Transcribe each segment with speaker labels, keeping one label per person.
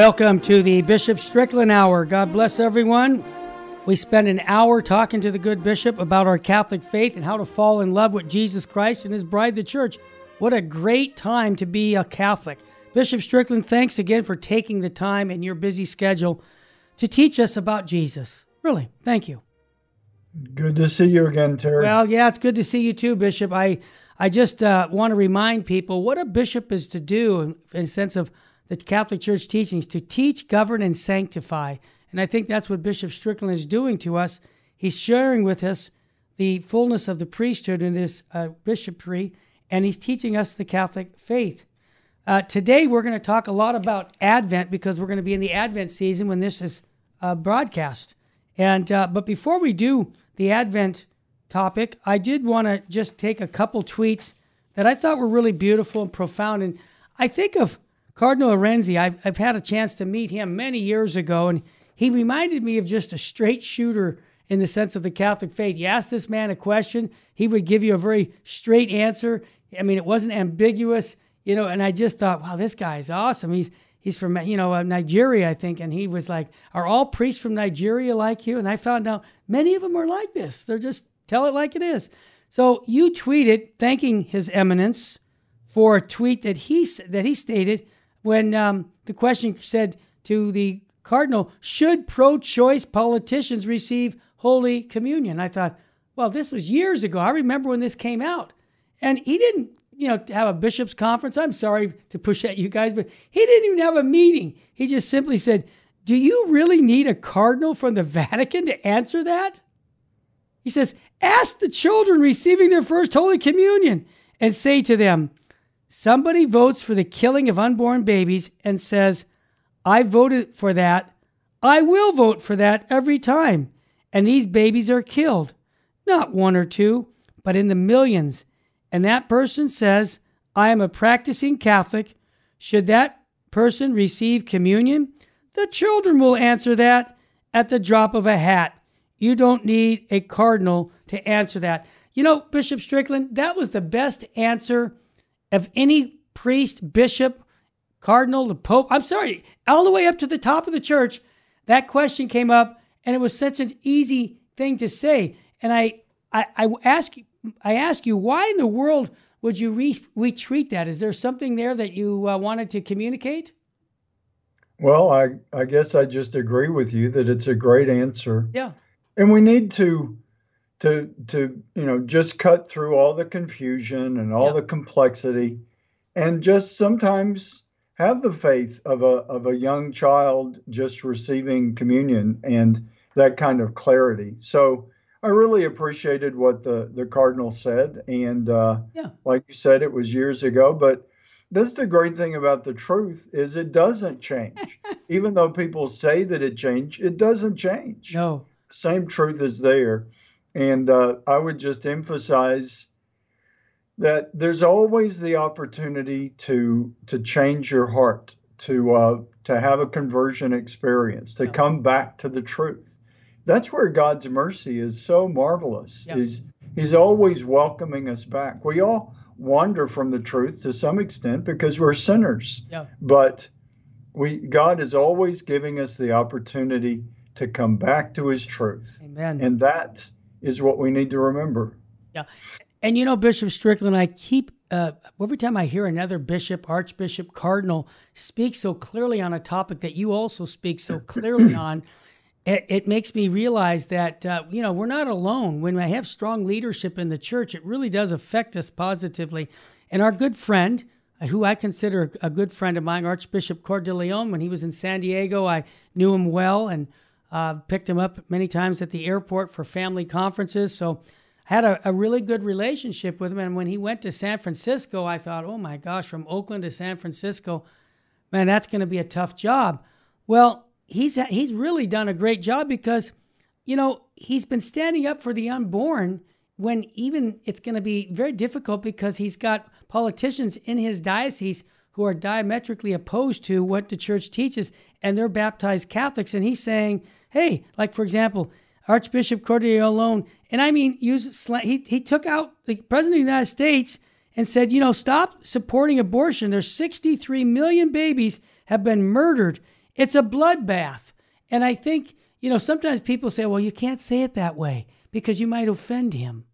Speaker 1: Welcome to the Bishop Strickland Hour. God bless everyone. We spend an hour talking to the good bishop about our Catholic faith and how to fall in love with Jesus Christ and his bride, the church. What a great time to be a Catholic. Bishop Strickland, thanks again for taking the time in your busy schedule to teach us about Jesus. Really, thank you.
Speaker 2: Good to see you again, Terry.
Speaker 1: Well, yeah, it's good to see you too, Bishop. I I just uh, want to remind people what a bishop is to do in, in a sense of the Catholic Church teachings to teach, govern, and sanctify. And I think that's what Bishop Strickland is doing to us. He's sharing with us the fullness of the priesthood in this uh, bishopry, and he's teaching us the Catholic faith. Uh, today, we're going to talk a lot about Advent because we're going to be in the Advent season when this is uh, broadcast. And uh, but before we do the Advent topic, I did want to just take a couple tweets that I thought were really beautiful and profound. And I think of Cardinal Arinze, I've, I've had a chance to meet him many years ago, and he reminded me of just a straight shooter in the sense of the Catholic faith. You ask this man a question, he would give you a very straight answer. I mean, it wasn't ambiguous, you know, and I just thought, wow, this guy is awesome. He's he's from you know uh, Nigeria, I think, and he was like, "Are all priests from Nigeria like you?" And I found out many of them are like this. They're just tell it like it is. So you tweeted thanking His Eminence for a tweet that he that he stated when um, the question said to the cardinal, should pro choice politicians receive Holy Communion? I thought, well, this was years ago. I remember when this came out. And he didn't, you know, have a bishop's conference. I'm sorry to push at you guys, but he didn't even have a meeting. He just simply said, Do you really need a cardinal from the Vatican to answer that? He says, Ask the children receiving their first Holy Communion and say to them, somebody votes for the killing of unborn babies and says, I voted for that, I will vote for that every time. And these babies are killed. Not one or two, but in the millions. And that person says, I am a practicing Catholic. Should that person receive communion? The children will answer that at the drop of a hat. You don't need a cardinal to answer that. You know, Bishop Strickland, that was the best answer of any priest, bishop, cardinal, the pope, I'm sorry, all the way up to the top of the church, that question came up, and it was such an easy thing to say. And I, I, I ask, I ask you, why in the world would you re- retreat that? Is there something there that you uh, wanted to communicate?
Speaker 2: Well, I, I guess I just agree with you that it's a great answer.
Speaker 1: Yeah.
Speaker 2: And we need to to to you know just cut through all the confusion and all the complexity and just sometimes have the faith of a of a young child just receiving communion and that kind of clarity. So i really appreciated what the the cardinal said and uh,
Speaker 1: yeah.
Speaker 2: like you said it was years ago but that's the great thing about the truth is it doesn't change. Even though people say that it changed it doesn't change.
Speaker 1: No.
Speaker 2: Same truth is there and uh, I would just emphasize that there's always the opportunity to to change your heart, to uh, to have a conversion experience, to yeah. come back to the truth. That's where God's mercy is so marvelous. Yeah. He's He's always welcoming us back. We all wander from the truth to some extent because we're sinners.
Speaker 1: Yeah.
Speaker 2: But we God is always giving us the opportunity to come back to his truth.
Speaker 1: Amen.
Speaker 2: And that is what we need to remember.
Speaker 1: Yeah. And you know, Bishop Strickland, I keep, uh, every time I hear another bishop, archbishop, cardinal speak so clearly on a topic that you also speak so clearly on, it, it, makes me realize that, uh, you know, we're not alone. When I have strong leadership in the church, it really does affect us positively. And our good friend, who I consider a good friend of mine, Archbishop Cordileone, when he was in San Diego, I knew him well and uh, picked him up many times at the airport for family conferences. So I had a, a, really good relationship with him. And when he went to San Francisco, I thought, oh my gosh, from Oakland to San Francisco, man, that's going to be a tough job. Well, he's he's really done a great job because, you know, he's been standing up for the unborn when even it's going to be very difficult because he's got politicians in his diocese who are diametrically opposed to what the church teaches, and they're baptized Catholics. And he's saying, Hey, like for example, Archbishop Cordileone, and I mean, use he he took out the president of the United States and said, you know, stop supporting abortion. There's 63 million babies have been murdered It's a bloodbath. And I think, you know, sometimes people say, well, you can't say it that way because you might offend him.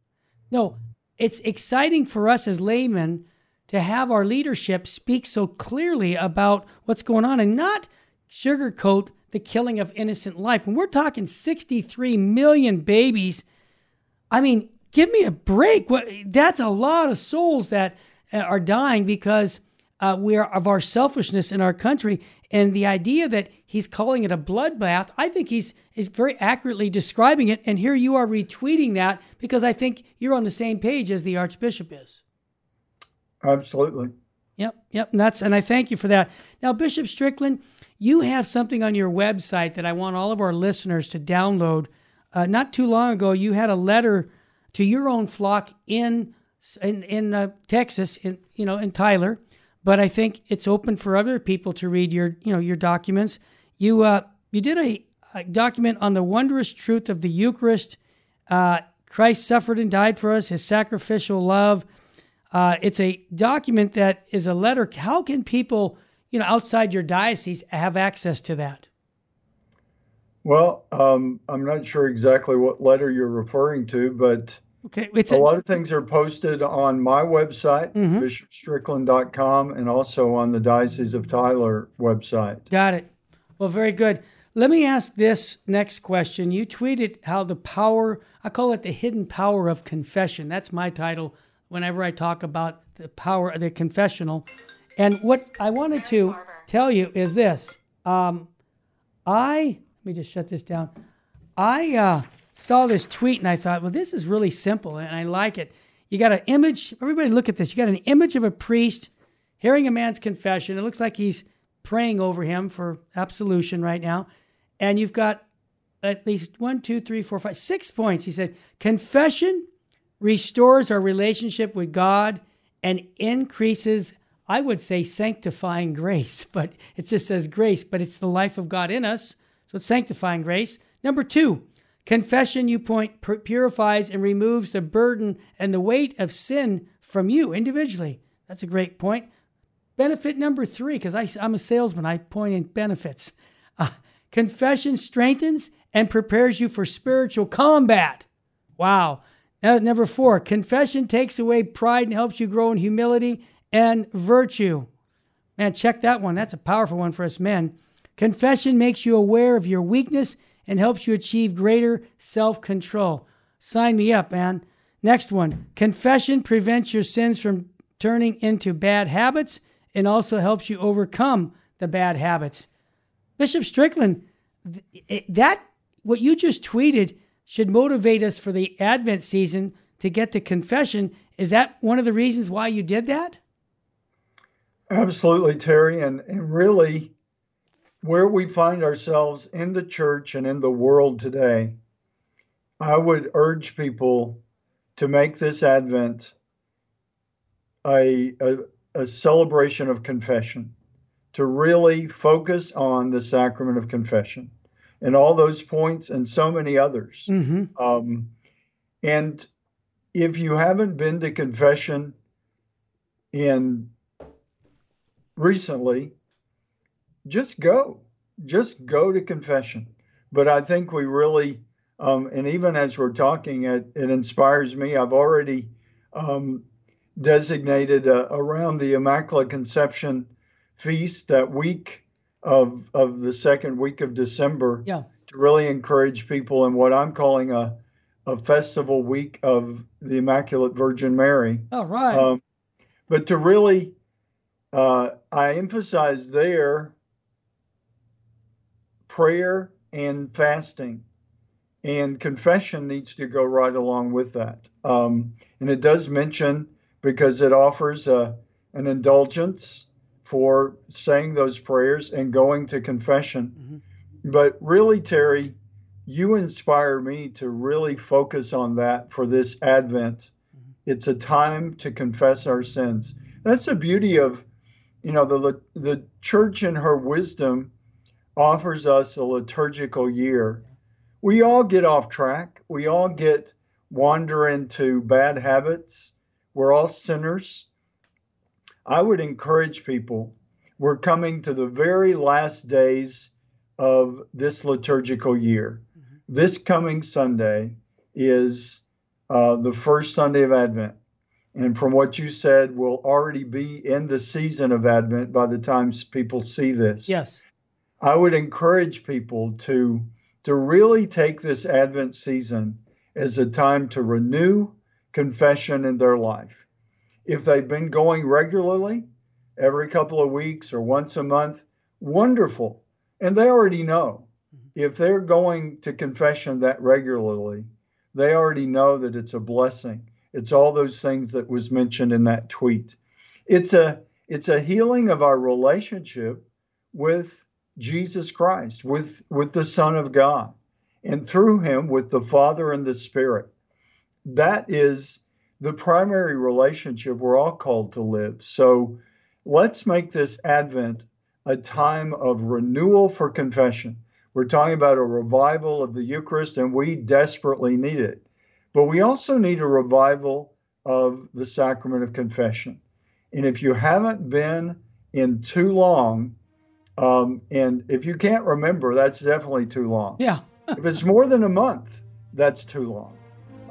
Speaker 1: No, it's exciting for us as laymen to have our leadership speak so clearly about what's going on and not sugarcoat the killing of innocent life. When we're talking 63 million babies, I mean, give me a break. That's a lot of souls that uh, are dying because uh, we are of our selfishness in our country. And the idea that he's calling it a bloodbath, I think he's is very accurately describing it. And here you are retweeting that because I think you're on the same page as the Archbishop is.
Speaker 2: Absolutely.
Speaker 1: Yep, yep. And that's and I thank you for that. Now, Bishop Strickland, you have something on your website that I want all of our listeners to download. Uh, not too long ago, you had a letter to your own flock in in in uh, Texas, in you know, in Tyler. But I think it's open for other people to read your you know your documents. You uh, you did a, a document on the wondrous truth of the Eucharist. Uh, Christ suffered and died for us. His sacrificial love uh, it's a document that is a letter. How can people, you know, outside your diocese have access to that?
Speaker 2: Well, um, I'm not sure exactly what letter you're referring to, but okay, a, a lot of things are posted on my website, mm-hmm. bishopstrickland.com, and also on the Diocese of Tyler website.
Speaker 1: Got it. Well, very good. Let me ask this next question. You tweeted how the power, I call it the hidden power of confession. That's my title whenever I talk about the power of the confessional. And what I wanted to tell you is this. Um, I, let me just shut this down. I uh, saw this tweet and I thought, well, this is really simple and I like it. You got an image, everybody look at this. You got an image of a priest hearing a man's confession. It looks like he's praying over him for absolution right now. And you've got at least one, two, three, four, five, six points. He said, confession restores our relationship with God, and increases, I would say, sanctifying grace, but it just says grace, but it's the life of God in us. So it's sanctifying grace. Number two, confession, you point, purifies and removes the burden and the weight of sin from you individually. That's a great point. Benefit number three, because I'm a salesman, I point in benefits. Uh, confession strengthens and prepares you for spiritual combat. Wow. Uh, number four, confession takes away pride and helps you grow in humility and virtue. Man, check that one. That's a powerful one for us men. Confession makes you aware of your weakness and helps you achieve greater self control. Sign me up, man. Next one confession prevents your sins from turning into bad habits and also helps you overcome the bad habits. Bishop Strickland, eh, that, what you just tweeted, should motivate us for the Advent season to get to confession. Is that one of the reasons why you did that?
Speaker 2: Absolutely, Terry. And, and really, where we find ourselves in the church and in the world today, I would urge people to make this Advent a, a, a celebration of confession, to really focus on the sacrament of confession and all those points and so many others. Mm-hmm. Um, and if you haven't been to confession in recently, just go, just go to confession. But I think we really, um, and even as we're talking, it, it inspires me. I've already um, designated uh, around the Immaculate Conception feast that week of of the second week of December
Speaker 1: yeah.
Speaker 2: to really encourage people in what I'm calling a a festival week of the Immaculate Virgin Mary.
Speaker 1: All oh. Um,
Speaker 2: but to really, uh, I emphasize there prayer and fasting, and confession needs to go right along with that. Um, and it does mention because it offers a, an indulgence for saying those prayers and going to confession. Mm-hmm. But really, Terry, you inspire me to really focus on that for this Advent. Mm-hmm. It's a time to confess our sins. That's the beauty of, you know, the the church in her wisdom offers us a liturgical year. We all get off track. We all get wander into bad habits. We're all sinners. I would encourage people. We're coming to the very last days of this liturgical year. Mm-hmm. This coming Sunday is uh, the first Sunday of Advent. And from what you said, we'll already be in the season of Advent by the time people see this.
Speaker 1: Yes.
Speaker 2: I would encourage people to to really take this Advent season as a time to renew confession in their life. If they've been going regularly, every couple of weeks or once a month, wonderful. And they already know. Mm-hmm. If they're going to confession that regularly, they already know that it's a blessing. It's all those things that was mentioned in that tweet. It's a it's a healing of our relationship with Jesus Christ, with, with the Son of God, and through him with the Father and the Spirit. That is the primary relationship we're all called to live. So let's make this Advent a time of renewal for confession. We're talking about a revival of the Eucharist, and we desperately need it. But we also need a revival of the sacrament of confession. And if you haven't been in too long, um, and if you can't remember, that's definitely too long.
Speaker 1: Yeah.
Speaker 2: if it's more than a month, that's too long.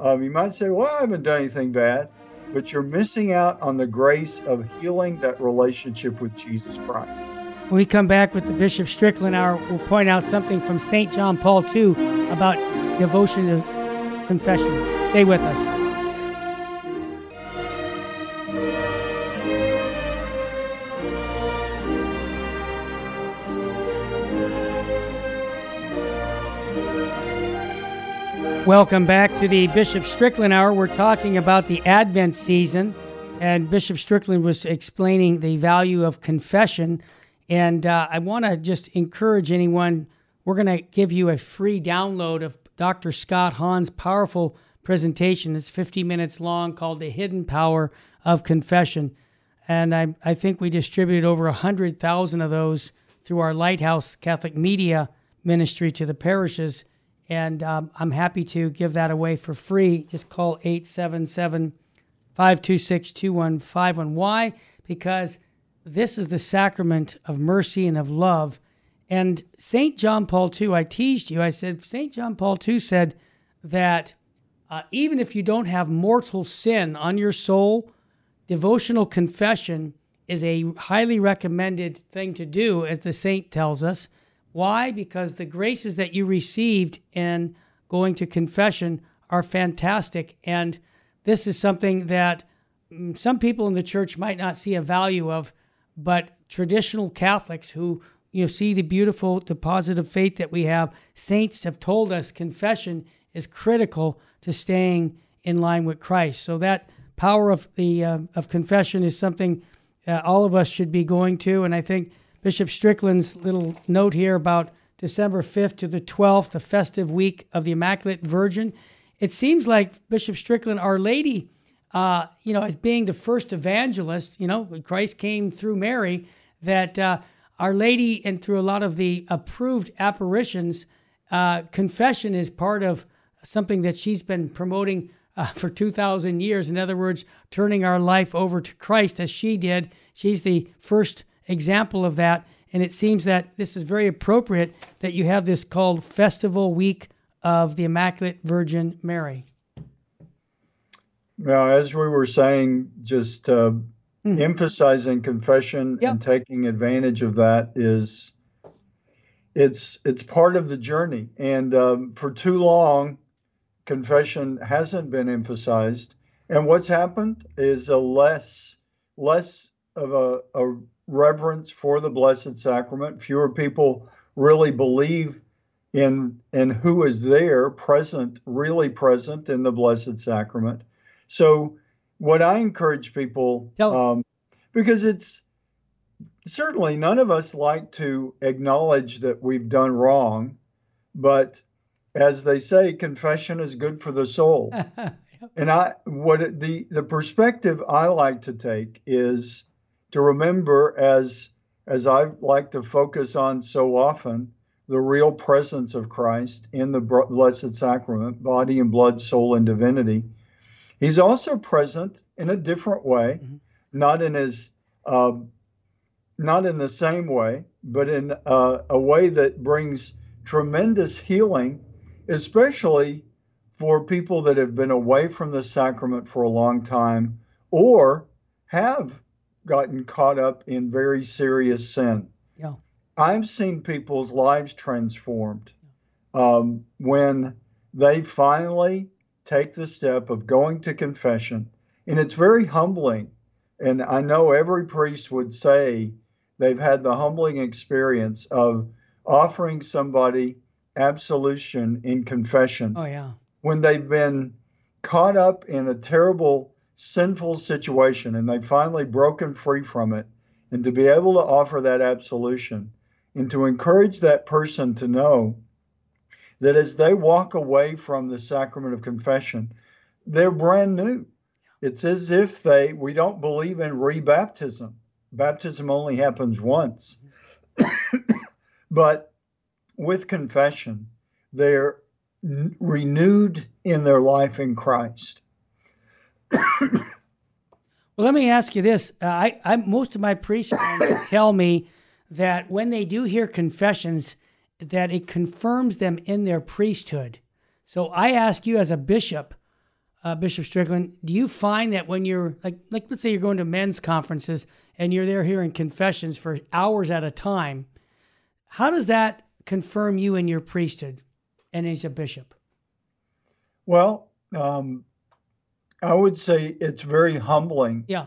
Speaker 2: Um, you might say, well, I haven't done anything bad, but you're missing out on the grace of healing that relationship with Jesus Christ.
Speaker 1: When we come back with the Bishop Strickland Hour, we'll point out something from St. John Paul II about devotion to confession. Stay with us. Welcome back to the Bishop Strickland Hour. We're talking about the Advent season, and Bishop Strickland was explaining the value of confession. And uh, I want to just encourage anyone, we're going to give you a free download of Dr. Scott Hahn's powerful presentation. It's 50 minutes long called The Hidden Power of Confession. And I, I think we distributed over 100,000 of those through our Lighthouse Catholic Media ministry to the parishes and um, I'm happy to give that away for free. Just call 877 526 2151. Why? Because this is the sacrament of mercy and of love. And St. John Paul II, I teased you, I said, St. John Paul II said that uh, even if you don't have mortal sin on your soul, devotional confession is a highly recommended thing to do, as the saint tells us. Why? Because the graces that you received in going to confession are fantastic. And this is something that mm, some people in the church might not see a value of, but traditional Catholics who you know see the beautiful deposit of faith that we have, saints have told us confession is critical to staying in line with Christ. So that power of the uh, of confession is something uh, all of us should be going to, and I think Bishop Strickland's little note here about December 5th to the 12th, the festive week of the Immaculate Virgin. It seems like Bishop Strickland, Our Lady, uh, you know, as being the first evangelist, you know, Christ came through Mary, that uh, Our Lady, and through a lot of the approved apparitions, uh, confession is part of something that she's been promoting uh, for 2,000 years. In other words, turning our life over to Christ as she did. She's the first example of that. And it seems that this is very appropriate that you have this called Festival Week of the Immaculate Virgin Mary.
Speaker 2: Now, as we were saying, just uh, mm. emphasizing confession yep. and taking advantage of that is it's it's part of the journey. And um, for too long, confession hasn't been emphasized. And what's happened is a less less of a, a reverence for the Blessed Sacrament. Fewer people really believe in in who is there, present, really present in the Blessed Sacrament. So, what I encourage people, um, because it's certainly none of us like to acknowledge that we've done wrong, but as they say, confession is good for the soul. and I, what the the perspective I like to take is to remember as as I like to focus on so often the real presence of Christ in the Blessed Sacrament, body and blood, soul and divinity. He's also present in a different way, mm-hmm. not in his uh, not in the same way, but in uh, a way that brings tremendous healing, especially for people that have been away from the sacrament for a long time or have gotten caught up in very serious sin.
Speaker 1: Yeah.
Speaker 2: I've seen people's lives transformed um, when they finally take the step of going to confession. And it's very humbling. And I know every priest would say they've had the humbling experience of offering somebody absolution in confession.
Speaker 1: Oh, yeah.
Speaker 2: When they've been caught up in a terrible sinful situation and they've finally broken free from it, and to be able to offer that absolution and to encourage that person to know that as they walk away from the sacrament of confession, they're brand new. It's as if they, we don't believe in rebaptism. Baptism only happens once. but with confession, they're n- renewed in their life in Christ.
Speaker 1: well, let me ask you this: uh, I, I, most of my priests tell me that when they do hear confessions, that it confirms them in their priesthood. So I ask you, as a bishop, uh, Bishop Strickland, do you find that when you're like, like, let's say you're going to men's conferences and you're there hearing confessions for hours at a time, how does that confirm you in your priesthood and as a bishop?
Speaker 2: Well, um, I would say it's very humbling.
Speaker 1: Yeah.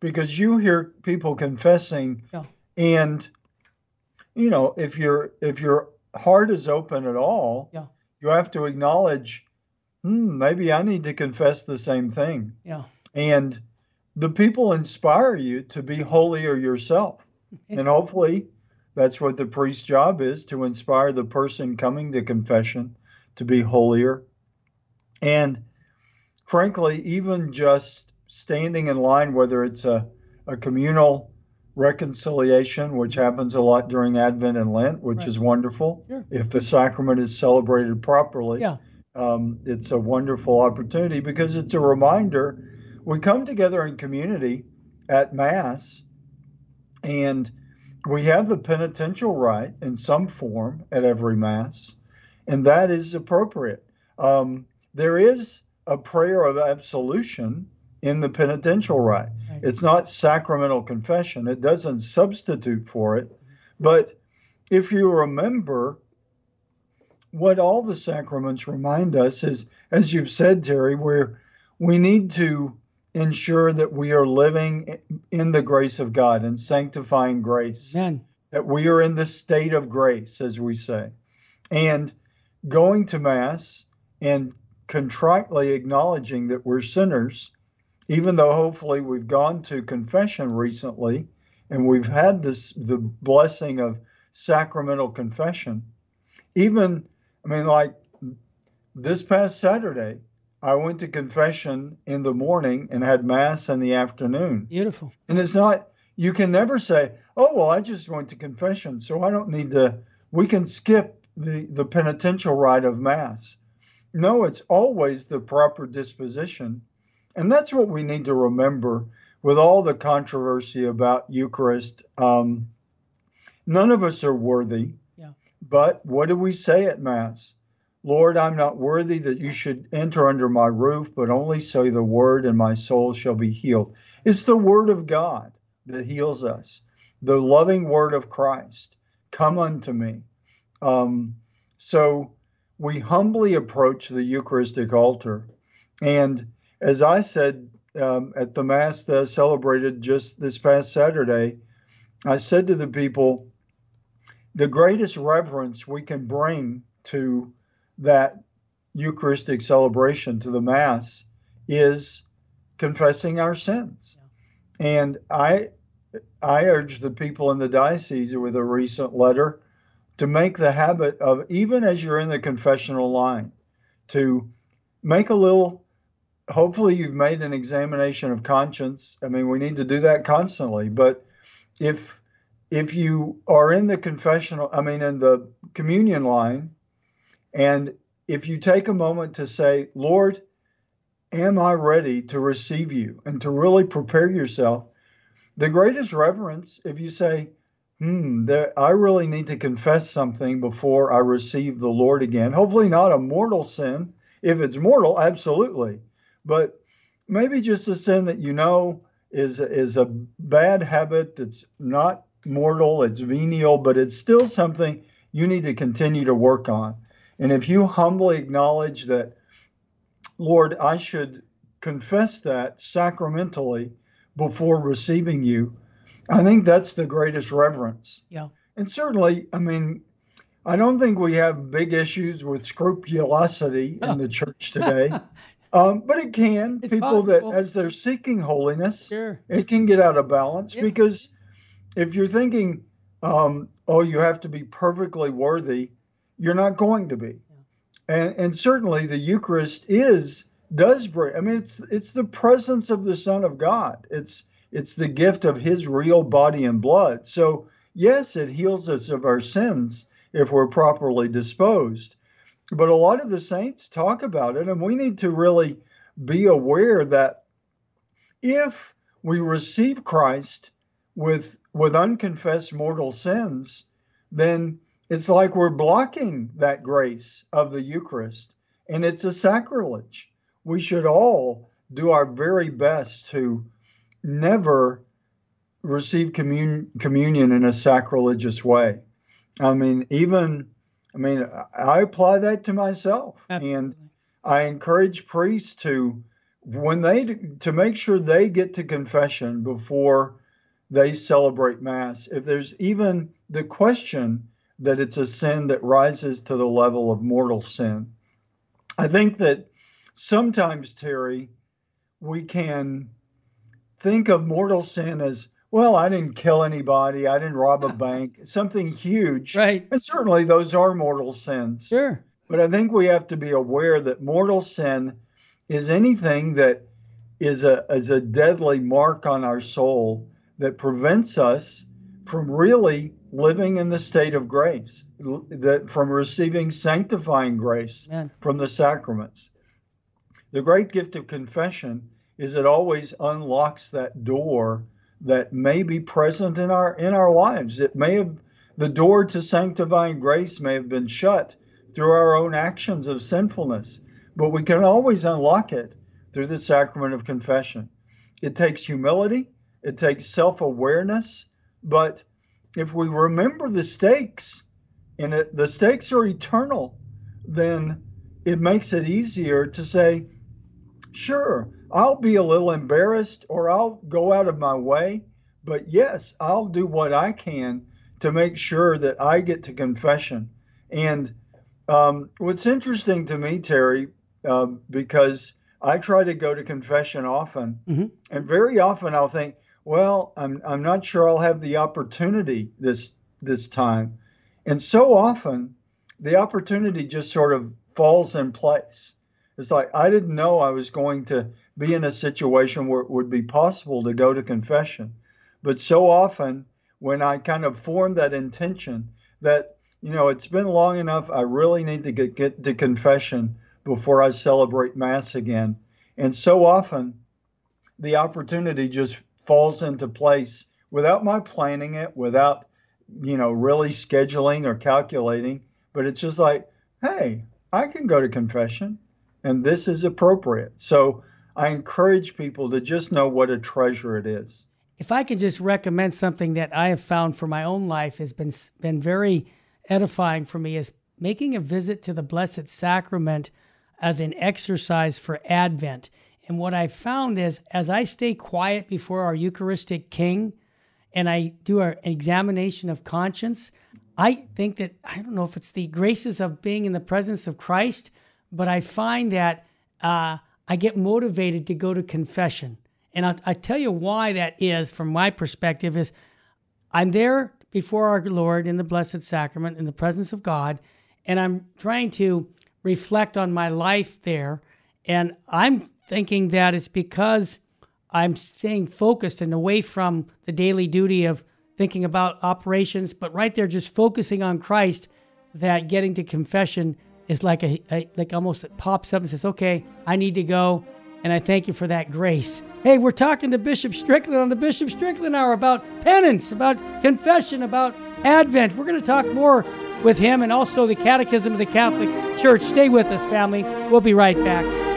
Speaker 2: Because you hear people confessing
Speaker 1: yeah.
Speaker 2: and you know, if your if your heart is open at all,
Speaker 1: yeah.
Speaker 2: you have to acknowledge, hmm, maybe I need to confess the same thing.
Speaker 1: Yeah.
Speaker 2: And the people inspire you to be holier yourself. and hopefully that's what the priest's job is to inspire the person coming to confession to be holier. And frankly, even just standing in line, whether it's a, a communal reconciliation, which happens a lot during Advent and Lent, which
Speaker 1: right.
Speaker 2: is wonderful.
Speaker 1: Sure.
Speaker 2: If the sacrament is celebrated properly,
Speaker 1: yeah.
Speaker 2: um, it's a wonderful opportunity because it's a reminder. We come together in community at Mass, and we have the penitential rite in some form at every Mass, and that is appropriate. Um, there is a prayer of absolution in the penitential rite.
Speaker 1: Right.
Speaker 2: It's not sacramental confession, it doesn't substitute for it. But if you remember, what all the sacraments remind us is, as you've said, Terry, where we need to ensure that we are living in the grace of God and sanctifying grace.
Speaker 1: Amen.
Speaker 2: That we are in the state of grace, as we say. And going to Mass and contritely acknowledging that we're sinners, even though hopefully we've gone to confession recently and we've had this the blessing of sacramental confession. Even I mean like this past Saturday, I went to confession in the morning and had mass in the afternoon.
Speaker 1: Beautiful.
Speaker 2: And it's not you can never say, "Oh, well, I just went to confession, so I don't need to we can skip the the penitential rite of mass." No, it's always the proper disposition. And that's what we need to remember with all the controversy about Eucharist. Um, none of us are worthy.
Speaker 1: Yeah.
Speaker 2: But what do we say at Mass? Lord, I'm not worthy that you should enter under my roof, but only say the word, and my soul shall be healed. It's the word of God that heals us, the loving word of Christ. Come unto me. Um, so we humbly approach the Eucharistic altar. And as I said um, at the Mass that I celebrated just this past Saturday, I said to the people, the greatest reverence we can bring to that Eucharistic celebration, to the Mass, is confessing our sins. Yeah. And I, I urge the people in the diocese with a recent letter to make the habit of, even as you're in the confessional line, to make a little. Hopefully, you've made an examination of conscience. I mean, we need to do that constantly. But if if you are in the confessional, I mean, in the communion line, and if you take a moment to say, Lord, am I ready to receive you and to really prepare yourself? the greatest reverence, if you say, hmm, there, I really need to confess something before I receive the Lord again. Hopefully, not a mortal sin. If it's mortal, absolutely. But maybe just a sin that you know is is a bad habit that's not mortal, it's venial, but it's still something you need to continue to work on. And if you humbly acknowledge that, Lord, I should confess that sacramentally before receiving you, I think that's the greatest reverence.
Speaker 1: Yeah.
Speaker 2: And certainly, I mean, I don't think we have big issues with scrupulosity in the church today. Um, but it can.
Speaker 1: It's
Speaker 2: People
Speaker 1: possible.
Speaker 2: that, as they're seeking holiness,
Speaker 1: Sure.
Speaker 2: it can get out of balance
Speaker 1: Yeah.
Speaker 2: because if you're thinking, um, oh, you have to be perfectly worthy, you're not going to be. And, and certainly the Eucharist is does bring. I mean, it's it's the presence of the Son of God. It's it's the gift of His real body and blood. So yes, it heals us of our sins if we're properly disposed. But a lot of the saints talk about it, and we need to really be aware that if we receive Christ with with unconfessed mortal sins, then it's like we're blocking that grace of the Eucharist, and it's a sacrilege. We should all do our very best to never receive commun- communion in a sacrilegious way. I mean, even, I mean, I apply that to myself, and I encourage priests to, when they to make sure they get to confession before they celebrate Mass. If there's even the question that it's a sin that rises to the level of mortal sin, I think that sometimes, Terry, we can think of mortal sin as well, I didn't kill anybody, I didn't rob a bank, something huge.
Speaker 1: Right.
Speaker 2: And certainly those are mortal sins.
Speaker 1: Sure.
Speaker 2: But I think we have to be aware that mortal sin is anything that is a is a deadly mark on our soul that prevents us from really living in the state of grace, that from receiving sanctifying grace
Speaker 1: Amen.
Speaker 2: from the sacraments. The great gift of confession is it always unlocks that door that may be present in our in our lives. It may have the door to sanctifying grace may have been shut through our own actions of sinfulness, but we can always unlock it through the sacrament of confession. It takes humility, it takes self-awareness, but if we remember the stakes and it, the stakes are eternal, then it makes it easier to say, sure, I'll be a little embarrassed or I'll go out of my way, but yes, I'll do what I can to make sure that I get to confession. And um, what's interesting to me, Terry, uh, because I try to go to confession often,
Speaker 1: hmm
Speaker 2: and very often I'll think, well, I'm I'm not sure I'll have the opportunity this this time, and so often the opportunity just sort of falls in place. It's like I didn't know I was going to be in a situation where it would be possible to go to confession, but so often when I kind of form that intention that you know it's been long enough, I really need to get get to confession before I celebrate Mass again, and so often the opportunity just falls into place without my planning it, without, you know, really scheduling or calculating. But it's just like, hey, I can go to confession and this is appropriate. So I encourage people to just know what a treasure it is.
Speaker 1: If I can just recommend something that I have found for my own life has been been very edifying for me is making a visit to the Blessed Sacrament as an exercise for Advent. And what I found is as I stay quiet before our Eucharistic King and I do an examination of conscience, I think that I don't know if it's the graces of being in the presence of Christ, but I find that uh, I get motivated to go to confession. And I'll, I'll tell you why that is from my perspective is I'm there before our Lord in the Blessed Sacrament in the presence of God, and I'm trying to reflect on my life there. And I'm thinking that it's because I'm staying focused and away from the daily duty of thinking about operations, but right there, just focusing on Christ, that getting to confession is like a, a like almost it pops up and says, "Okay, I need to go," And I thank you for that grace. Hey, we're talking to Bishop Strickland on the Bishop Strickland Hour about penance, about confession, about Advent. We're going to talk more with him and also the Catechism of the Catholic Church. Stay with us, family. We'll be right back.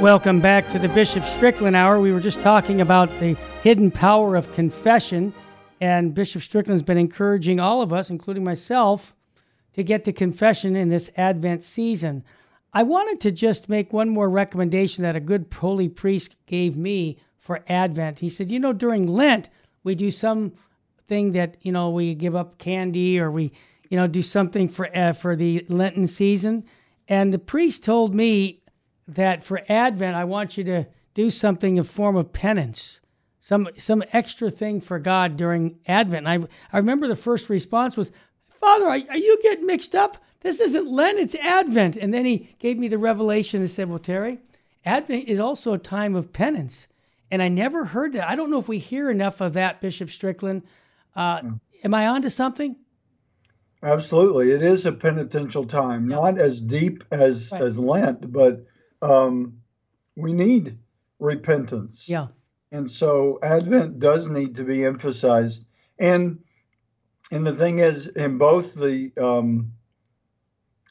Speaker 1: Welcome back to the Bishop Strickland Hour. We were just talking about the hidden power of confession, and Bishop Strickland's been encouraging all of us, including myself, to get to confession in this Advent season. I wanted to just make one more recommendation that a good holy priest gave me for Advent. He said, you know, during Lent, we do something that, you know, we give up candy or we, you know, do something for uh, for the Lenten season. And the priest told me that for Advent, I want you to do something in form of penance, some some extra thing for God during Advent. And I I remember the first response was, Father, are, are you getting mixed up? This isn't Lent, it's Advent. And then he gave me the revelation and said, Well, Terry, Advent is also a time of penance. And I never heard that. I don't know if we hear enough of that, Bishop Strickland. Uh, mm. Am I onto something?
Speaker 2: Absolutely. It is a penitential time, not as deep as, right. as Lent, but um, we need repentance.
Speaker 1: Yeah.
Speaker 2: And so Advent does need to be emphasized. And and the thing is, in both the um,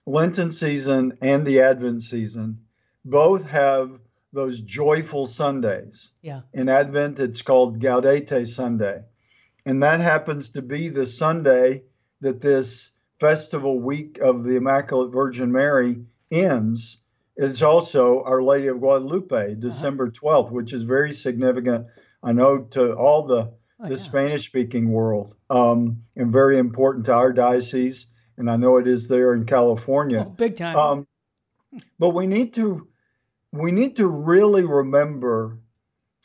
Speaker 2: Lenten season and the Advent season, both have those joyful Sundays.
Speaker 1: Yeah.
Speaker 2: In Advent, it's called Gaudete Sunday. And that happens to be the Sunday that this festival week of the Immaculate Virgin Mary ends. It's also Our Lady of Guadalupe, uh-huh. December 12th, which is very significant, I know, to all the, oh, the yeah. Spanish speaking world um, and very important to our diocese. And I know it is there in California.
Speaker 1: Oh, big time. Um,
Speaker 2: but we need to we need to really remember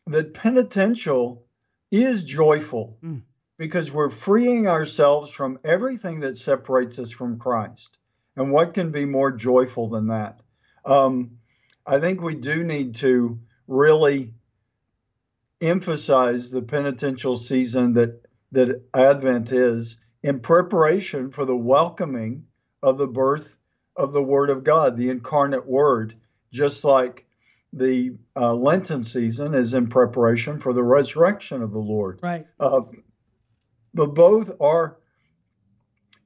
Speaker 2: that penitential is joyful mm. because we're freeing ourselves from everything that separates us from Christ. And what can be more joyful than that? Um, I think we do need to really emphasize the penitential season that that Advent is in preparation for the welcoming of the birth of the Word of God, the incarnate Word, just like the uh, Lenten season is in preparation for the resurrection of the Lord.
Speaker 1: Right. Uh,
Speaker 2: but both are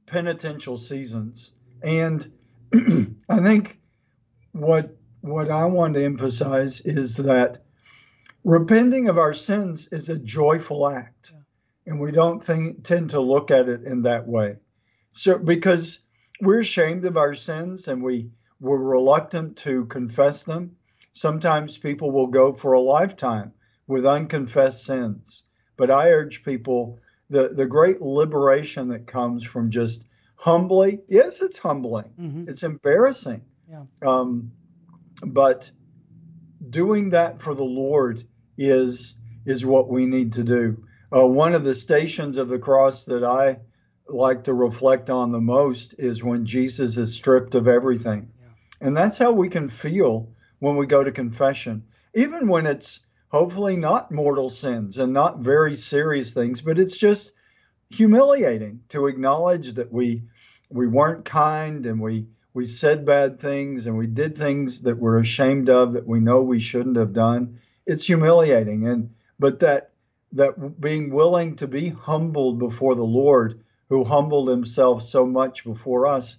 Speaker 2: penitential seasons, and I think what what I want to emphasize is that repenting of our sins is a joyful act, yeah. and we don't think, tend to look at it in that way. So because we're ashamed of our sins and we we're reluctant to confess them. Sometimes people will go for a lifetime with unconfessed sins. But I urge people the, the great liberation that comes from just humbly, yes, it's humbling, mm-hmm. it's embarrassing,
Speaker 1: yeah.
Speaker 2: Um, but doing that for the Lord is is what we need to do. Uh, one of the stations of the cross that I like to reflect on the most is when Jesus is stripped of everything. Yeah. And that's how we can feel when we go to confession, even when it's hopefully not mortal sins and not very serious things, but it's just humiliating to acknowledge that we we weren't kind and we we said bad things and we did things that we're ashamed of that we know we shouldn't have done. It's humiliating and but that that being willing to be humbled before the Lord who humbled himself so much before us,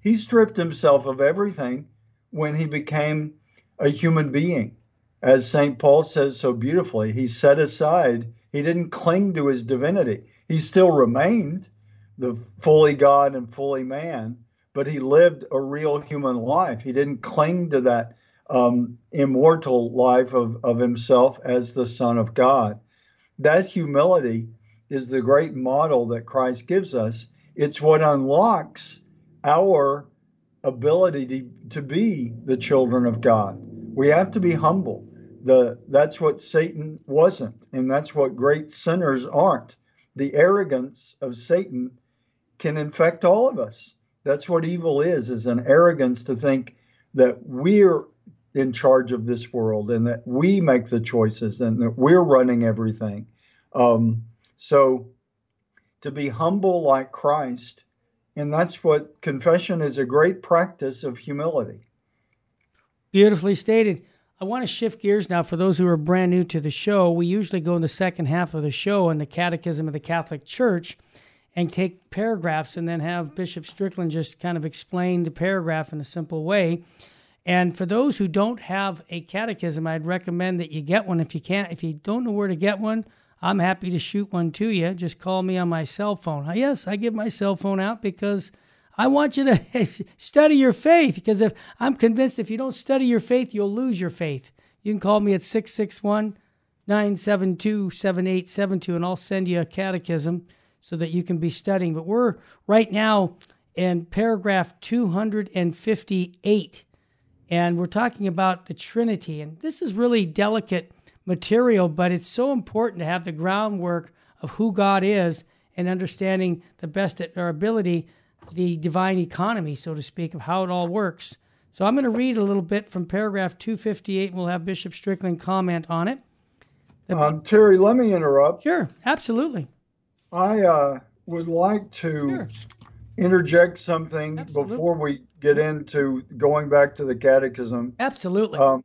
Speaker 2: he stripped himself of everything when he became a human being. As St. Paul says so beautifully, he set aside, he didn't cling to his divinity. He still remained the fully God and fully man, but he lived a real human life. He didn't cling to that um, immortal life of, of himself as the Son of God. That humility is the great model that Christ gives us. It's what unlocks our ability to, to be the children of God. We have to be humble. The, that's what Satan wasn't, and that's what great sinners aren't. The arrogance of Satan can infect all of us. That's what evil is, is an arrogance to think that we're in charge of this world and that we make the choices and that we're running everything. Um, so to be humble like Christ, and that's what confession is a great practice of humility.
Speaker 1: Beautifully stated. I want to shift gears now for those who are brand new to the show. We usually go in the second half of the show in the Catechism of the Catholic Church and take paragraphs and then have Bishop Strickland just kind of explain the paragraph in a simple way. And for those who don't have a catechism, I'd recommend that you get one. If you can't, if you don't know where to get one, I'm happy to shoot one to you. Just call me on my cell phone. Yes, I give my cell phone out because I want you to study your faith. Because if I'm convinced if you don't study your faith, you'll lose your faith. You can call me at 661 972 7872 and I'll send you a catechism so that you can be studying. But we're right now in paragraph 258 and we're talking about the Trinity. And this is really delicate material, but it's so important to have the groundwork of who God is and understanding the best at our ability the divine economy, so to speak, of how it all works. So I'm going to read a little bit from paragraph 258, and we'll have Bishop Strickland comment on it.
Speaker 2: Um, Terry, let me interrupt.
Speaker 1: Sure, absolutely.
Speaker 2: I uh, would like to sure. interject something absolutely. before we get into going back to the catechism.
Speaker 1: Absolutely. Um,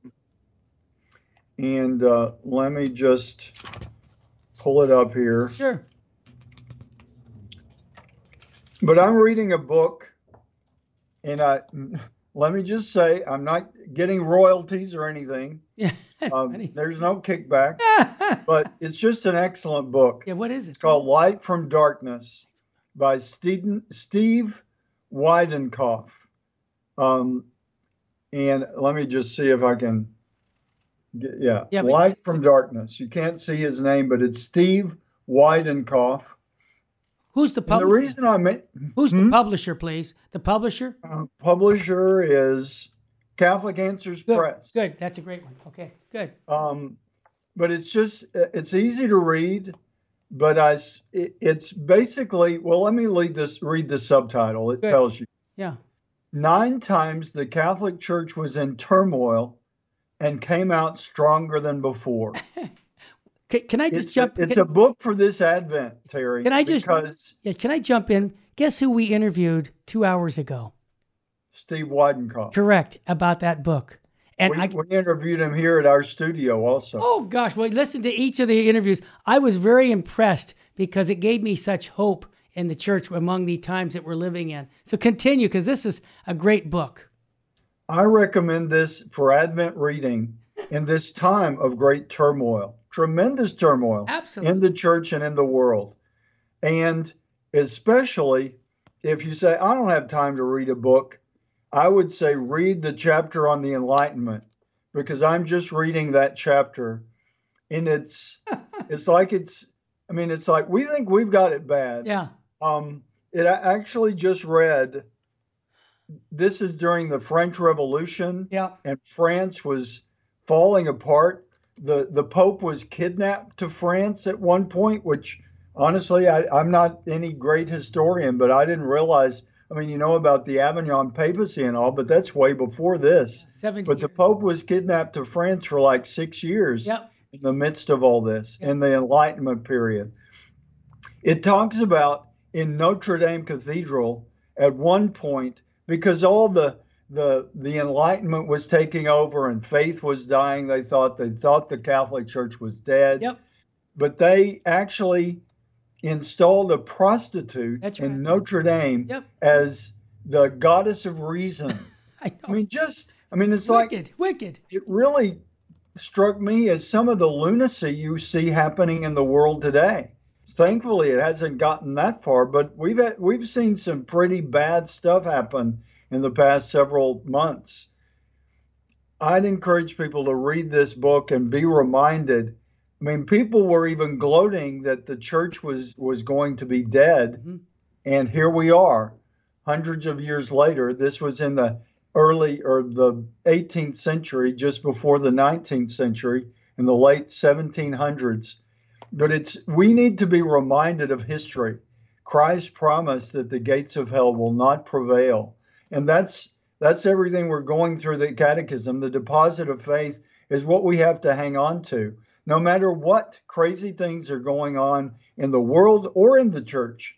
Speaker 2: and uh, let me just pull it up here.
Speaker 1: Sure.
Speaker 2: But I'm reading a book, and I let me just say I'm not getting royalties or anything.
Speaker 1: Yeah,
Speaker 2: um, there's no kickback, but it's just an excellent book.
Speaker 1: Yeah, what is it?
Speaker 2: It's called Light from Darkness by Steve, Steve Weidenkopf. Um, and let me just see if I can get, yeah, yeah Light from Darkness. You can't see his name, but it's Steve Weidenkopf.
Speaker 1: Who's the publisher?
Speaker 2: the reason I mean,
Speaker 1: who's hmm? the publisher, please? The publisher?
Speaker 2: Uh, publisher is Catholic Answers
Speaker 1: good,
Speaker 2: Press.
Speaker 1: Good, that's a great one. Okay, good.
Speaker 2: Um, but it's just it's easy to read, but I it's basically well. Let me read this. Read the subtitle. It good. tells you.
Speaker 1: Yeah.
Speaker 2: Nine times the Catholic Church was in turmoil, and came out stronger than before.
Speaker 1: Can, can I just
Speaker 2: it's
Speaker 1: jump?
Speaker 2: A, it's
Speaker 1: can,
Speaker 2: a book for this Advent, Terry.
Speaker 1: Can I just? Because, yeah, can I jump in? Guess who we interviewed two hours ago?
Speaker 2: Steve Weidenkopf.
Speaker 1: Correct about that book.
Speaker 2: And we, I, we interviewed him here at our studio also.
Speaker 1: Oh gosh, well, listen to each of the interviews. I was very impressed because it gave me such hope in the church among the times that we're living in. So continue because this is a great book.
Speaker 2: I recommend this for Advent reading in this time of great turmoil tremendous turmoil
Speaker 1: Absolutely.
Speaker 2: in the church and in the world. And especially if you say, I don't have time to read a book, I would say read the chapter on the Enlightenment because I'm just reading that chapter. And it's it's like it's I mean, it's like we think we've got it bad.
Speaker 1: Yeah.
Speaker 2: Um, it I actually just read this is during the French Revolution.
Speaker 1: Yeah.
Speaker 2: And France was falling apart the the Pope was kidnapped to France at one point, which honestly I, I'm not any great historian, but I didn't realize. I mean, you know about the Avignon papacy and all, but that's way before this. But
Speaker 1: years.
Speaker 2: the Pope was kidnapped to France for like six years
Speaker 1: yep.
Speaker 2: in the midst of all this, yep. in the Enlightenment period. It talks about in Notre Dame Cathedral at one point, because all the the the enlightenment was taking over and faith was dying they thought they thought the catholic church was dead
Speaker 1: yep.
Speaker 2: but they actually installed a prostitute in notre dame
Speaker 1: yep.
Speaker 2: as the goddess of reason
Speaker 1: I,
Speaker 2: I, mean just i mean it's
Speaker 1: wicked,
Speaker 2: like
Speaker 1: wicked
Speaker 2: it really struck me as some of the lunacy you see happening in the world today thankfully it hasn't gotten that far but we've had, we've seen some pretty bad stuff happen in the past several months. I'd encourage people to read this book and be reminded. I mean, people were even gloating that the church was was going to be dead, mm-hmm. and here we are, hundreds of years later. This was in the early or the 18th century, just before the 19th century, in the late 1700s. But it's we need to be reminded of history. Christ promised that the gates of hell will not prevail and that's That's everything we're going through the catechism. The deposit of faith is what we have to hang on to. No matter what crazy things are going on in the world or in the church,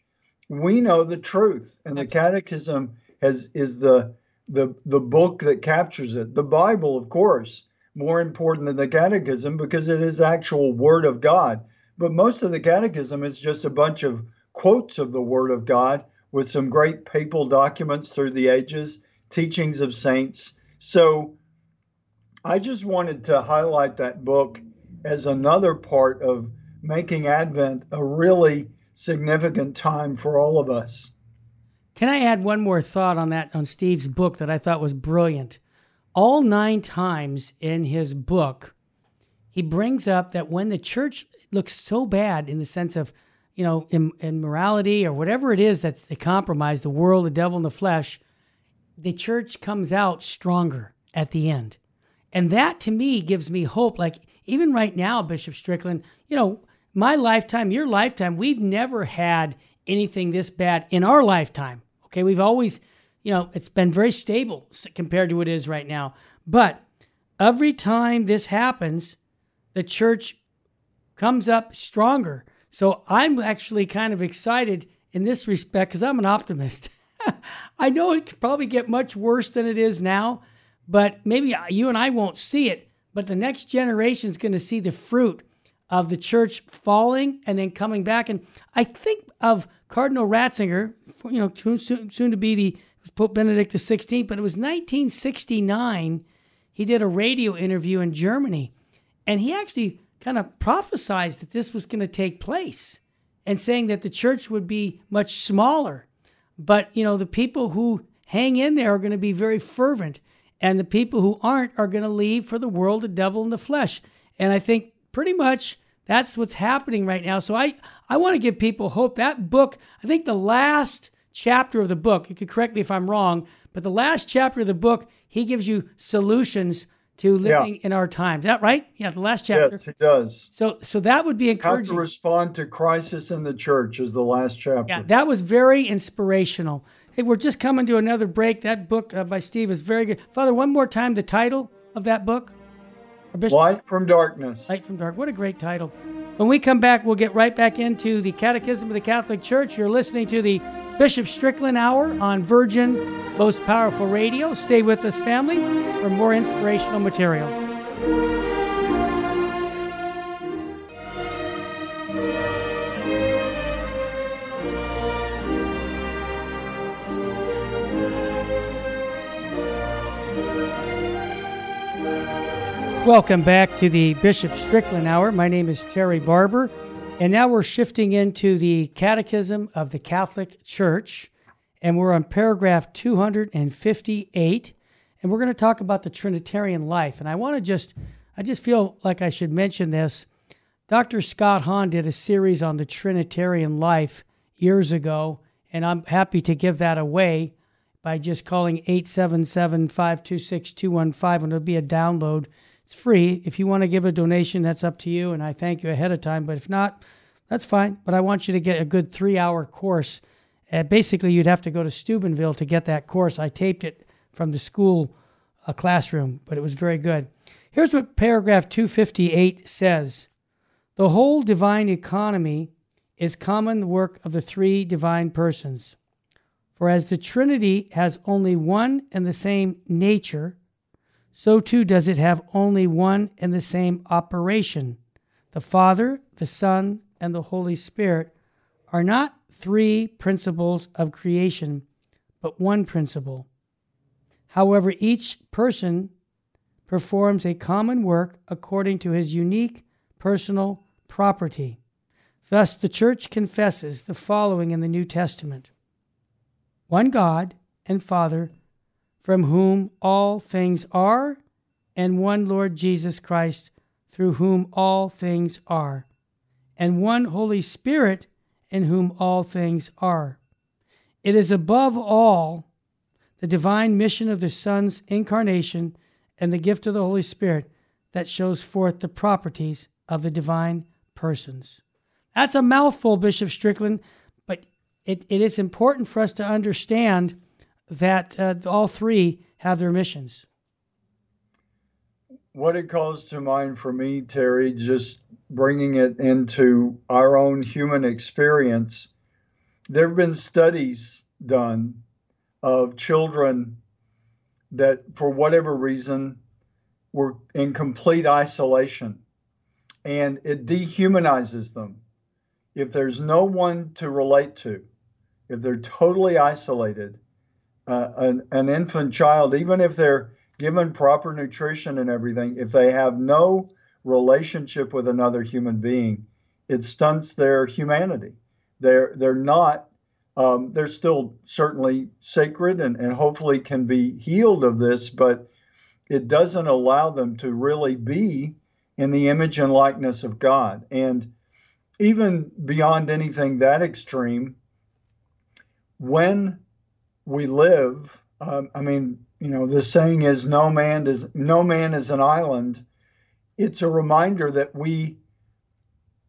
Speaker 2: we know the truth. And the catechism has is the the the book that captures it. The Bible, of course, more important than the catechism because it is actual word of God. But most of the catechism is just a bunch of quotes of the word of God with some great papal documents through the ages, teachings of saints. So I just wanted to highlight that book as another part of making Advent a really significant time for all of us.
Speaker 1: Can I add one more thought on that on Steve's book that I thought was brilliant? All nine times in his book, he brings up that when the church looks so bad in the sense of, you know, in immorality or whatever it is that's the compromise, the world, the devil, and the flesh, the church comes out stronger at the end. And that to me gives me hope. Like, even right now, Bishop Strickland, you know, my lifetime, your lifetime, we've never had anything this bad in our lifetime. Okay, we've always, you know, it's been very stable compared to what it is right now. But every time this happens, the church comes up stronger. So I'm actually kind of excited in this respect because I'm an optimist. I know it could probably get much worse than it is now, but maybe you and I won't see it. But the next generation is going to see the fruit of the church falling and then coming back. And I think of Cardinal Ratzinger, you know, soon, soon to be the Pope Benedict XVI, but it was 1969. He did a radio interview in Germany, and he actually kind of prophesied that this was going to take place and saying that the church would be much smaller. But, you know, the people who hang in there are going to be very fervent, and the people who aren't are going to leave for the world, the devil, and the flesh. And I think pretty much that's what's happening right now. So I, I want to give people hope. That book, I think the last chapter of the book, you could correct me if I'm wrong, but the last chapter of the book, he gives you solutions to living yeah. in our time. Is that right? Yeah, the last chapter.
Speaker 2: Yes, he does.
Speaker 1: So so that would be encouraging.
Speaker 2: How to respond to crisis in the church is the last chapter.
Speaker 1: Yeah, that was very inspirational. Hey, we're just coming to another break. That book uh, by Steve is very good. Father, one more time, the title of that book.
Speaker 2: Light from Darkness.
Speaker 1: Light from Dark. What a great title. When we come back, we'll get right back into the Catechism of the Catholic Church. You're listening to the Bishop Strickland Hour on Virgin Most Powerful Radio. Stay with us, family, for more inspirational material. Welcome back to the Bishop Strickland Hour. My name is Terry Barber, and now we're shifting into the Catechism of the Catholic Church, and we're on paragraph 258, and we're going to talk about the Trinitarian life. And I want to just, I just feel like I should mention this. Dr. Scott Hahn did a series on the Trinitarian life years ago, and I'm happy to give that away by just calling 877 526 215, and it'll be a download it's free. If you want to give a donation, that's up to you, and I thank you ahead of time. But if not, that's fine. But I want you to get a good three hour course. Uh, basically, you'd have to go to Steubenville to get that course. I taped it from the school uh, classroom, but it was very good. Here's what paragraph 258 says The whole divine economy is common work of the three divine persons. For as the Trinity has only one and the same nature, so too does it have only one and the same operation. The Father, the Son, and the Holy Spirit are not three principles of creation, but one principle. However, each person performs a common work according to his unique personal property. Thus, the Church confesses the following in the New Testament One God and Father from whom all things are, and one Lord Jesus Christ, through whom all things are, and one Holy Spirit, in whom all things are. It is above all the divine mission of the Son's incarnation and the gift of the Holy Spirit that shows forth the properties of the divine persons. That's a mouthful, Bishop Strickland, but it, it is important for us to understand that uh, all three have their missions?
Speaker 2: What it calls to mind for me, Terry, just bringing it into our own human experience, there have been studies done of children that, for whatever reason, were in complete isolation and it dehumanizes them. If there's no one to relate to, if they're totally isolated, uh, an, an infant child, even if they're given proper nutrition and everything, if they have no relationship with another human being, it stunts their humanity. They're they're not. Um, they're still certainly sacred and, and hopefully can be healed of this, but it doesn't allow them to really be in the image and likeness of God. And even beyond anything that extreme, when we live, um, I mean, you know, the saying is "no man is no man is an island." It's a reminder that we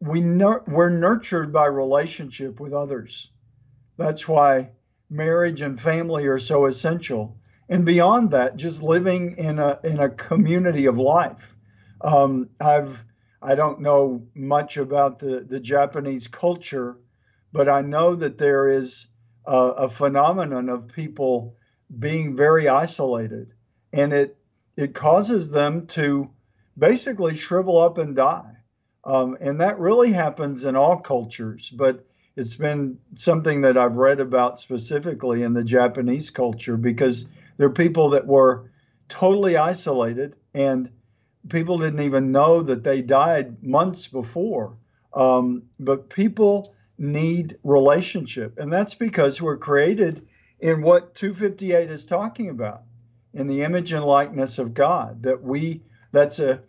Speaker 2: we nur- we're nurtured by relationship with others. That's why marriage and family are so essential. And beyond that, just living in a in a community of life. Um, I've I don't know much about the the Japanese culture, but I know that there is a, a phenomenon of people being very isolated, and it it causes them to basically shrivel up and die. Um, and that really happens in all cultures, but it's been something that I've read about specifically in the Japanese culture because there are people that were totally isolated and people didn't even know that they died months before. Um, but people need relationship, and that's because we're created in what 258 is talking about in the image and likeness of God that we that's a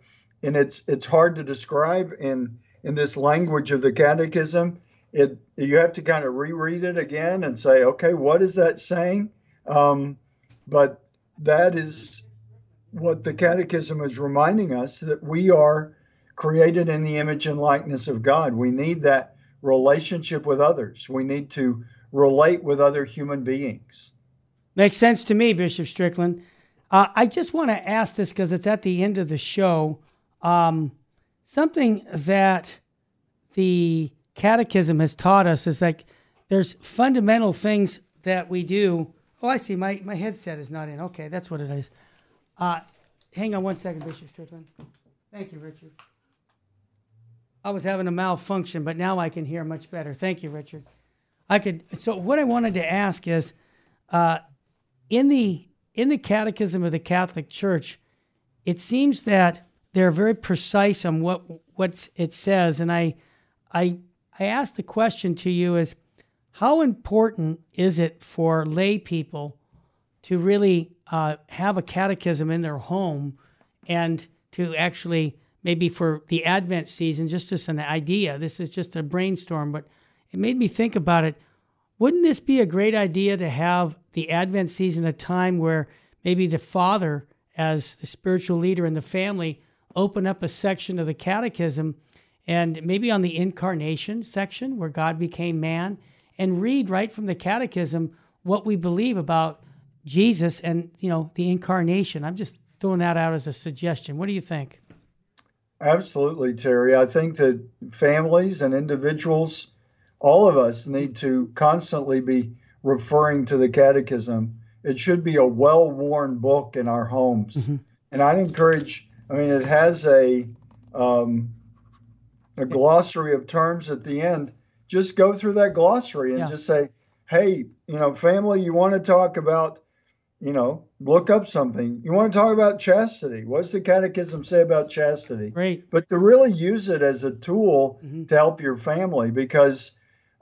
Speaker 2: and it's it's hard to describe in in this language of the catechism. It you have to kind of reread it again and say okay what is that saying? Um, but that is what the catechism is reminding us that we are created in the image and likeness of God. We need that relationship with others we need to relate with other human beings.
Speaker 1: Makes sense to me, Bishop Strickland. Uh, I just want to ask this because it's at the end of the show. Um, something that the Catechism has taught us is like there's fundamental things that we do. Oh, I see. My, my headset is not in. Okay, that's what it is. Uh, hang on one second, Bishop Strickland. Thank you, Richard. I was having a malfunction, but now I can hear much better. Thank you, Richard. I could. So what I wanted to ask is, uh, in the in the Catechism of the Catholic Church, it seems that they're very precise on what what it says, and I I I asked the question to you is, how important is it for lay people to really uh, have a catechism in their home and to actually maybe for the Advent season, just as an idea. This is just a brainstorm, but it made me think about it. Wouldn't this be a great idea to have the Advent season a time where maybe the father, as the spiritual leader in the family, open up a section of the catechism and maybe on the incarnation section where God became man and read right from the catechism what we believe about Jesus and you know the incarnation. I'm just throwing that out as a suggestion. What do you think?
Speaker 2: Absolutely, Terry. I think that families and individuals all of us need to constantly be referring to the catechism. It should be a well worn book in our homes. Mm-hmm. And I'd encourage, I mean, it has a, um, a glossary of terms at the end. Just go through that glossary and yeah. just say, hey, you know, family, you want to talk about, you know, look up something. You want to talk about chastity. What's the catechism say about chastity?
Speaker 1: Right.
Speaker 2: But to really use it as a tool mm-hmm. to help your family because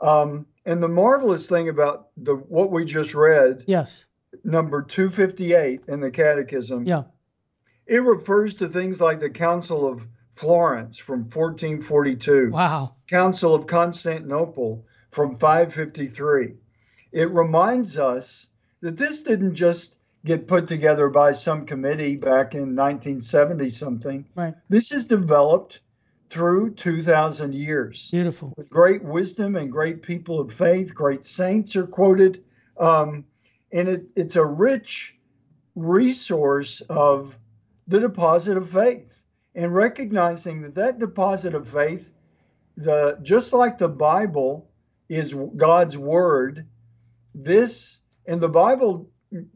Speaker 2: um, and the marvelous thing about the what we just read,
Speaker 1: yes,
Speaker 2: number 258 in the Catechism,
Speaker 1: yeah,
Speaker 2: it refers to things like the Council of Florence from 1442,
Speaker 1: wow,
Speaker 2: Council of Constantinople from 553. It reminds us that this didn't just get put together by some committee back in 1970 something.
Speaker 1: Right.
Speaker 2: This is developed through 2,000 years.
Speaker 1: Beautiful.
Speaker 2: With great wisdom and great people of faith, great saints are quoted. Um, and it, it's a rich resource of the deposit of faith and recognizing that that deposit of faith the just like the bible is god's word this and the bible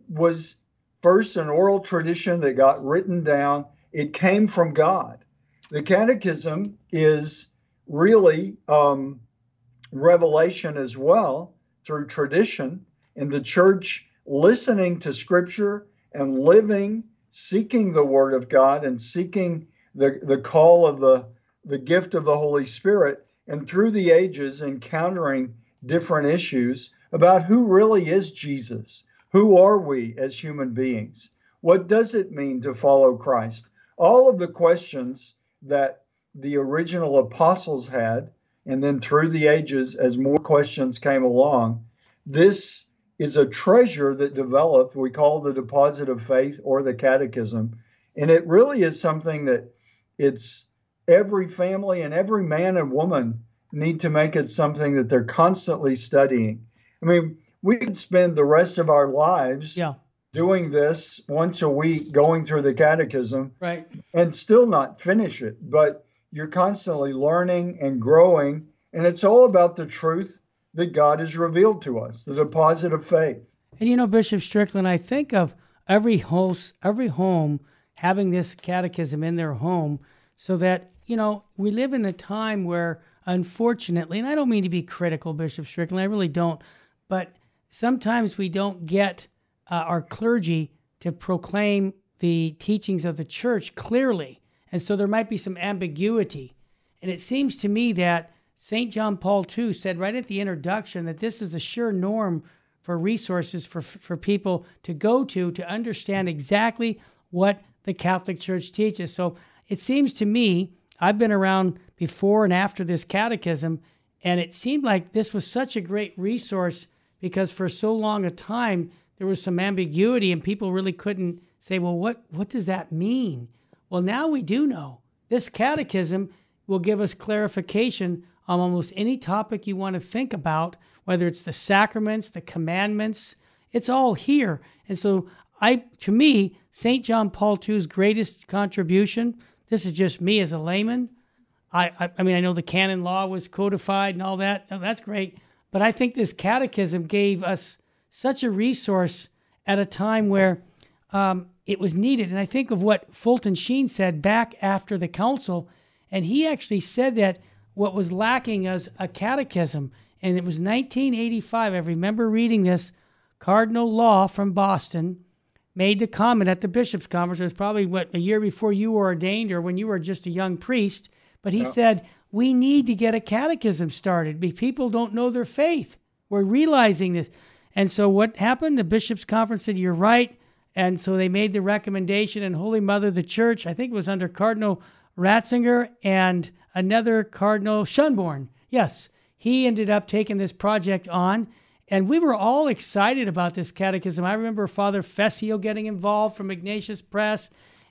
Speaker 2: was first an oral tradition that got written down. It came from god. The catechism is really um, revelation as well through tradition and the church listening to scripture and living seeking the word of god and seeking the, the call of the, the gift of the holy spirit and through the ages encountering different issues about who really is jesus who are we as human beings what does it mean to follow christ all of the questions that the original apostles had and then through the ages, as more questions came along, this is a treasure that developed, we call the deposit of faith or the catechism. And it really is something that it's every family and every man and woman need to make it something that they're constantly studying. I mean, we could spend the rest of our lives yeah. doing this once a week, going through the catechism,
Speaker 1: right,
Speaker 2: and still not finish it. But you're constantly learning and growing, and it's all about the truth that God has revealed to us, the deposit of faith.
Speaker 1: And you know, Bishop Strickland, I think of every host, every home having this catechism in their home so that, you know, we live in a time where, unfortunately, and I don't mean to be critical, Bishop Strickland, I really don't, but sometimes we don't get uh, our clergy to proclaim the teachings of the church clearly. And so there might be some ambiguity. And it seems to me that St. John Paul II said right at the introduction that this is a sure norm for resources for, for people to go to to understand exactly what the Catholic Church teaches. So it seems to me, I've been around before and after this catechism, and it seemed like this was such a great resource because for so long a time there was some ambiguity and people really couldn't say, well, what, what does that mean? Well, now we do know. This catechism will give us clarification on almost any topic you want to think about, whether it's the sacraments, the commandments, it's all here. And so I to me, St. John Paul II's greatest contribution, this is just me as a layman. I, I, I mean I know the canon law was codified and all that. Oh, that's great. But I think this catechism gave us such a resource at a time where um, it was needed. And I think of what Fulton Sheen said back after the council, and he actually said that what was lacking was a catechism. And it was 1985. I remember reading this. Cardinal Law from Boston made the comment at the bishops' conference. It was probably what a year before you were ordained, or when you were just a young priest. But he said we need to get a catechism started. People don't know their faith. We're realizing this. And so what happened? The bishops' conference said, "You're right." And so they made the recommendation, and Holy Mother, the Church, I think it was under Cardinal Ratzinger and another Cardinal Schönborn. Yes, he ended up taking this project on. And we were all excited about this catechism. I remember Father Fessio getting involved from Ignatius Press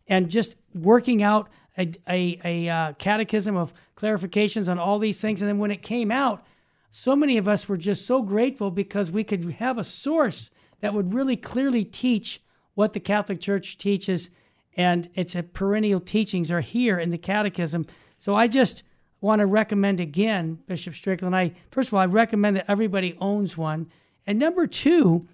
Speaker 1: and just working out a, a, a uh, catechism of clarifications on all these things. And then when it came out, so many of us were just so grateful because we could have a source that would really clearly teach what the Catholic Church teaches, and its perennial teachings are here in the Catechism. So I just want to recommend again, Bishop Strickland. I first of all, I recommend that everybody owns one, and number two,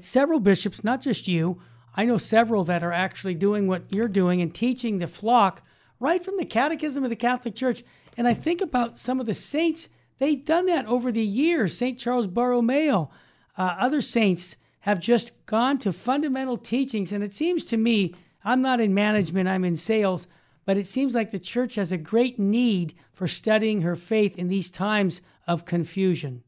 Speaker 1: several bishops, not just you, I know several that are actually doing what you're doing and teaching the flock right from the Catechism of the Catholic Church. And I think about some of the saints; they've done that over the years. Saint Charles Borromeo, uh, other saints have just gone to fundamental teachings. And it seems to me, I'm not in management, I'm in sales, but it seems like the church has a great need for studying her faith in these times of confusion.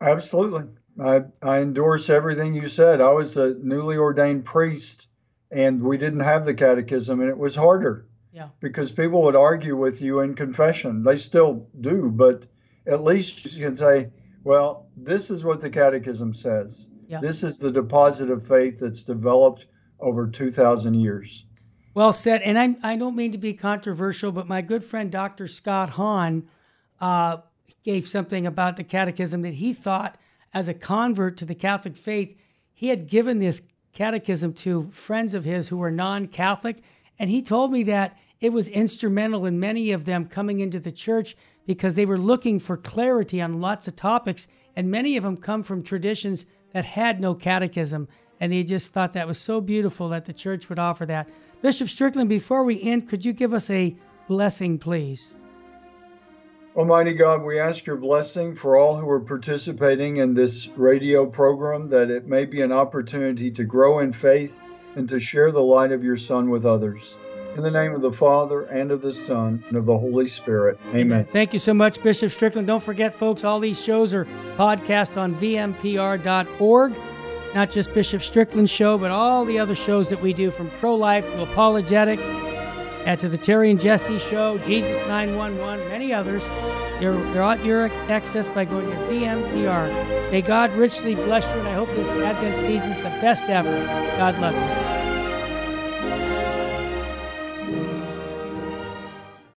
Speaker 2: Absolutely. I, I endorse everything you said. I was a newly ordained priest and we didn't have the catechism and it was harder.
Speaker 1: Yeah.
Speaker 2: Because people would argue with you in confession. They still do, but at least you can say, well, this is what the Catechism says. Yeah. This is the deposit of faith that's developed over 2,000 years.
Speaker 1: Well said. And I, I don't mean to be controversial, but my good friend Dr. Scott Hahn uh, gave something about the Catechism that he thought as a convert to the Catholic faith, he had given this catechism to friends of his who were non Catholic. And he told me that it was instrumental in many of them coming into the church because they were looking for clarity on lots of topics. And many of them come from traditions that had no catechism. And they just thought that was so beautiful that the church would offer that. Bishop Strickland, before we end, could you give us a blessing, please?
Speaker 2: Almighty God, we ask your blessing for all who are participating in this radio program, that it may be an opportunity to grow in faith and to share the light of your Son with others. In the name of the Father, and of the Son, and of the Holy Spirit. Amen.
Speaker 1: Thank you so much, Bishop Strickland. Don't forget, folks, all these shows are podcast on vmpr.org. Not just Bishop Strickland's show, but all the other shows that we do from pro life to apologetics and to the Terry and Jesse show, Jesus 911, many others. They're, they're at your access by going to VMPR. May God richly bless you, and I hope this Advent season is the best ever. God love you.